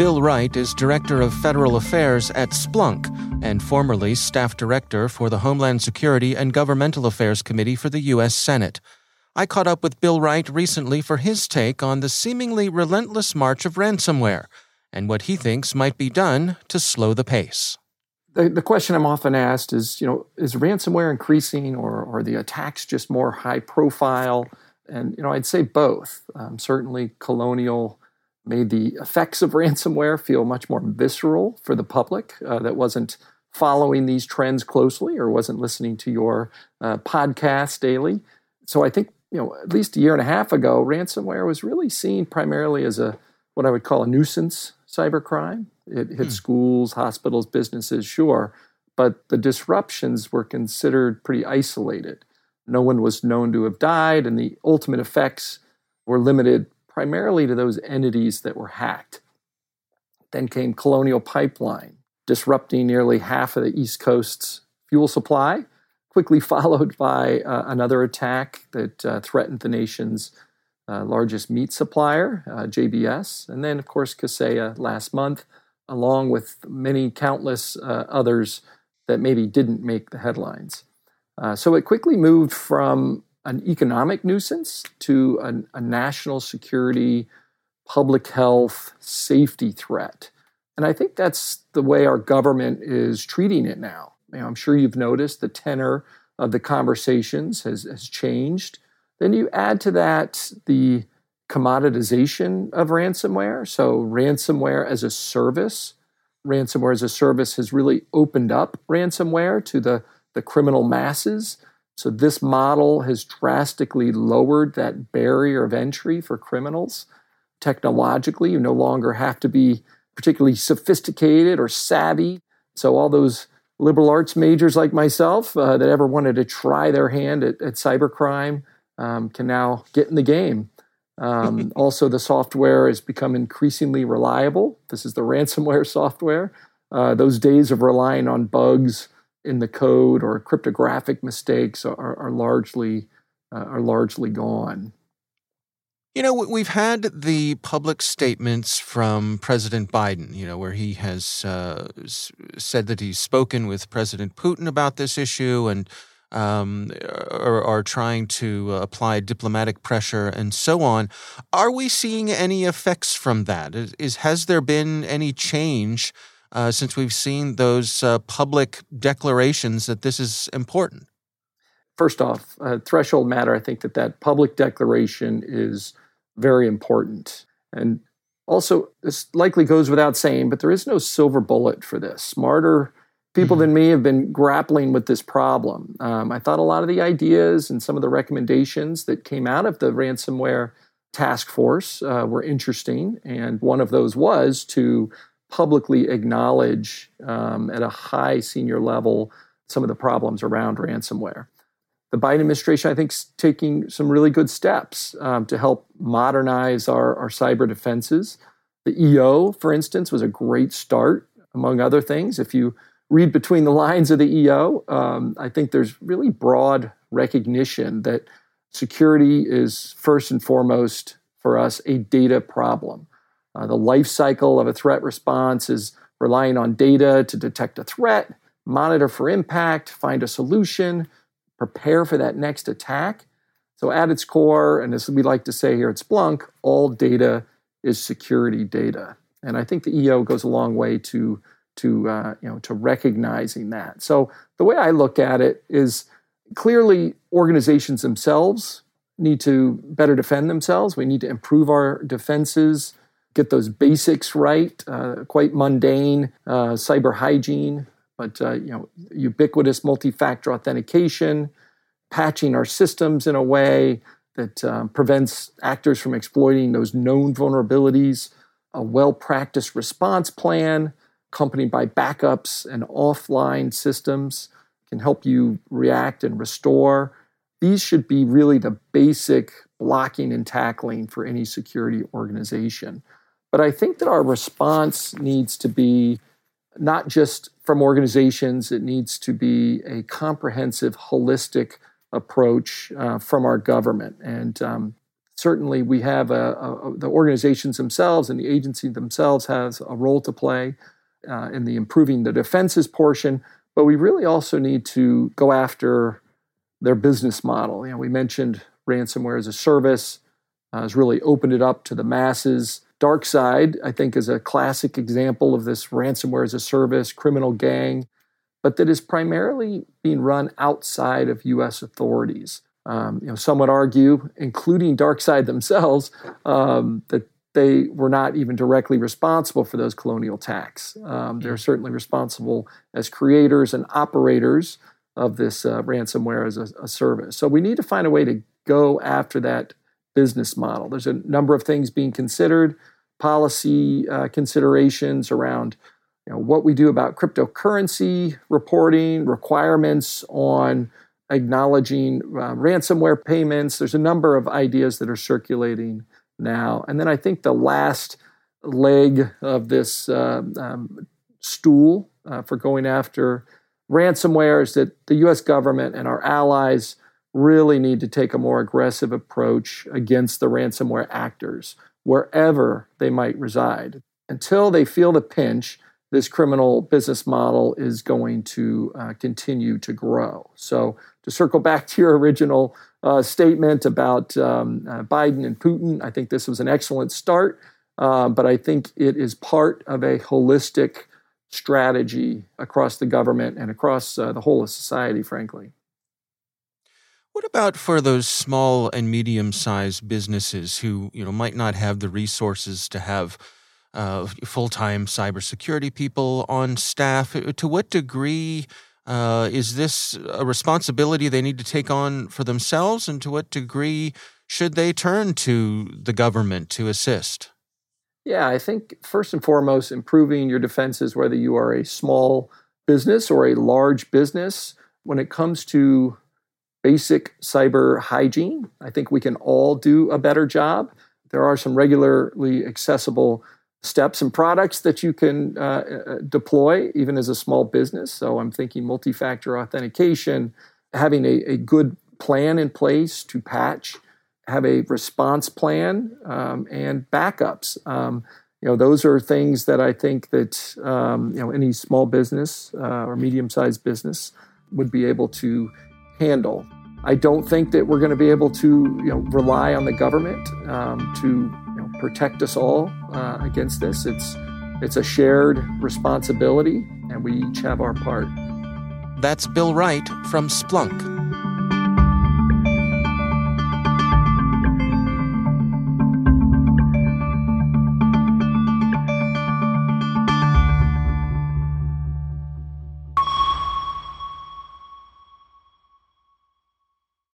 Bill Wright is Director of Federal Affairs at Splunk and formerly Staff Director for the Homeland Security and Governmental Affairs Committee for the U.S. Senate. I caught up with Bill Wright recently for his take on the seemingly relentless march of ransomware and what he thinks might be done to slow the pace. The, the question I'm often asked is, you know, is ransomware increasing or, are the attacks just more high profile? And, you know, I'd say both. Um, certainly, Colonial made the effects of ransomware feel much more visceral for the public uh, that wasn't following these trends closely or wasn't listening to your uh, podcast daily. So I think you know at least a year and a half ago, ransomware was really seen primarily as a what I would call a nuisance cybercrime. It hit hmm. schools, hospitals, businesses, sure, but the disruptions were considered pretty isolated. No one was known to have died, and the ultimate effects were limited primarily to those entities that were hacked. Then came Colonial Pipeline, disrupting nearly half of the East Coast's fuel supply, quickly followed by uh, another attack that uh, threatened the nation's uh, largest meat supplier, uh, JBS, and then, of course, Kaseya last month, along with many countless uh, others that maybe didn't make the headlines. Uh, so it quickly moved from an economic nuisance to a, a national security, public health, safety threat. And I think that's the way our government is treating it now. You know, I'm sure you've noticed the tenor of the conversations has, has changed. Then you add to that the commoditization of ransomware. So, ransomware as a service, ransomware as a service has really opened up ransomware to the, the criminal masses. So, this model has drastically lowered that barrier of entry for criminals. Technologically, you no longer have to be particularly sophisticated or savvy. So, all those liberal arts majors like myself uh, that ever wanted to try their hand at, at cybercrime um, can now get in the game. Um, also, the software has become increasingly reliable. This is the ransomware software. Uh, those days of relying on bugs in the code or cryptographic mistakes are, are largely uh, are largely gone. You know, we've had the public statements from President Biden, you know, where he has uh, said that he's spoken with President Putin about this issue and um, are, are, trying to apply diplomatic pressure and so on. Are we seeing any effects from that? Is, is has there been any change uh, since we've seen those uh, public declarations that this is important? First off, uh, threshold matter. I think that that public declaration is very important, and also this likely goes without saying, but there is no silver bullet for this. Smarter people mm-hmm. than me have been grappling with this problem. Um, I thought a lot of the ideas and some of the recommendations that came out of the ransomware task force uh, were interesting, and one of those was to publicly acknowledge um, at a high senior level some of the problems around ransomware. The Biden administration, I think, is taking some really good steps um, to help modernize our, our cyber defenses. The EO, for instance, was a great start, among other things. If you read between the lines of the EO, um, I think there's really broad recognition that security is first and foremost for us a data problem. Uh, the life cycle of a threat response is relying on data to detect a threat, monitor for impact, find a solution, prepare for that next attack. So, at its core, and as we like to say here at Splunk, all data is security data. And I think the EO goes a long way to, to, uh, you know, to recognizing that. So, the way I look at it is clearly organizations themselves need to better defend themselves. We need to improve our defenses get those basics right, uh, quite mundane uh, cyber hygiene, but uh, you know, ubiquitous multi-factor authentication, patching our systems in a way that um, prevents actors from exploiting those known vulnerabilities, a well-practiced response plan accompanied by backups and offline systems can help you react and restore. These should be really the basic blocking and tackling for any security organization. But I think that our response needs to be not just from organizations, it needs to be a comprehensive, holistic approach uh, from our government. And um, certainly we have a, a, the organizations themselves and the agency themselves has a role to play uh, in the improving the defenses portion, but we really also need to go after their business model. You know, we mentioned ransomware as a service uh, has really opened it up to the masses. DarkSide, I think, is a classic example of this ransomware as a service criminal gang, but that is primarily being run outside of U.S. authorities. Um, you know, some would argue, including DarkSide themselves, um, that they were not even directly responsible for those colonial attacks. Um, they're mm. certainly responsible as creators and operators of this uh, ransomware as a, a, service. So we need to find a way to go after that business model. There's a number of things being considered, policy uh, considerations around you know, what we do about cryptocurrency reporting, requirements on acknowledging uh, ransomware payments. There's a number of ideas that are circulating now. And then I think the last leg of this uh, um, stool uh, for going after ransomware is that the US government and our allies really need to take a more aggressive approach against the ransomware actors wherever they might reside. Until they feel the pinch, this criminal business model is going to uh, continue to grow. So, to circle back to your original uh, statement about um, uh, Biden and Putin, I think this was an excellent start, uh, but I think it is part of a holistic strategy across the government and across uh, the whole of society, frankly. What about for those small and medium-sized businesses who, you know, might not have the resources to have uh, full-time cybersecurity people on staff? To what degree uh, is this a responsibility they need to take on for themselves, and to what degree should they turn to the government to assist? Yeah, I think first and foremost, improving your defenses, whether you are a small business or a large business, when it comes to basic cyber hygiene. I think we can all do a better job. There are some regularly accessible steps and products that you can uh, uh deploy even as a small business. So I'm thinking multi factor authentication, having a, a, good plan in place to patch, have a response plan, um, and backups. Um, you know, those are things that I think that um, you know any small business uh, or medium sized business would be able to handle. I don't think that we're going to be able to you know, rely on the government um, to you know, protect us all uh, against this. It's, it's a shared responsibility, and we each have our part. That's Bill Wright from Splunk.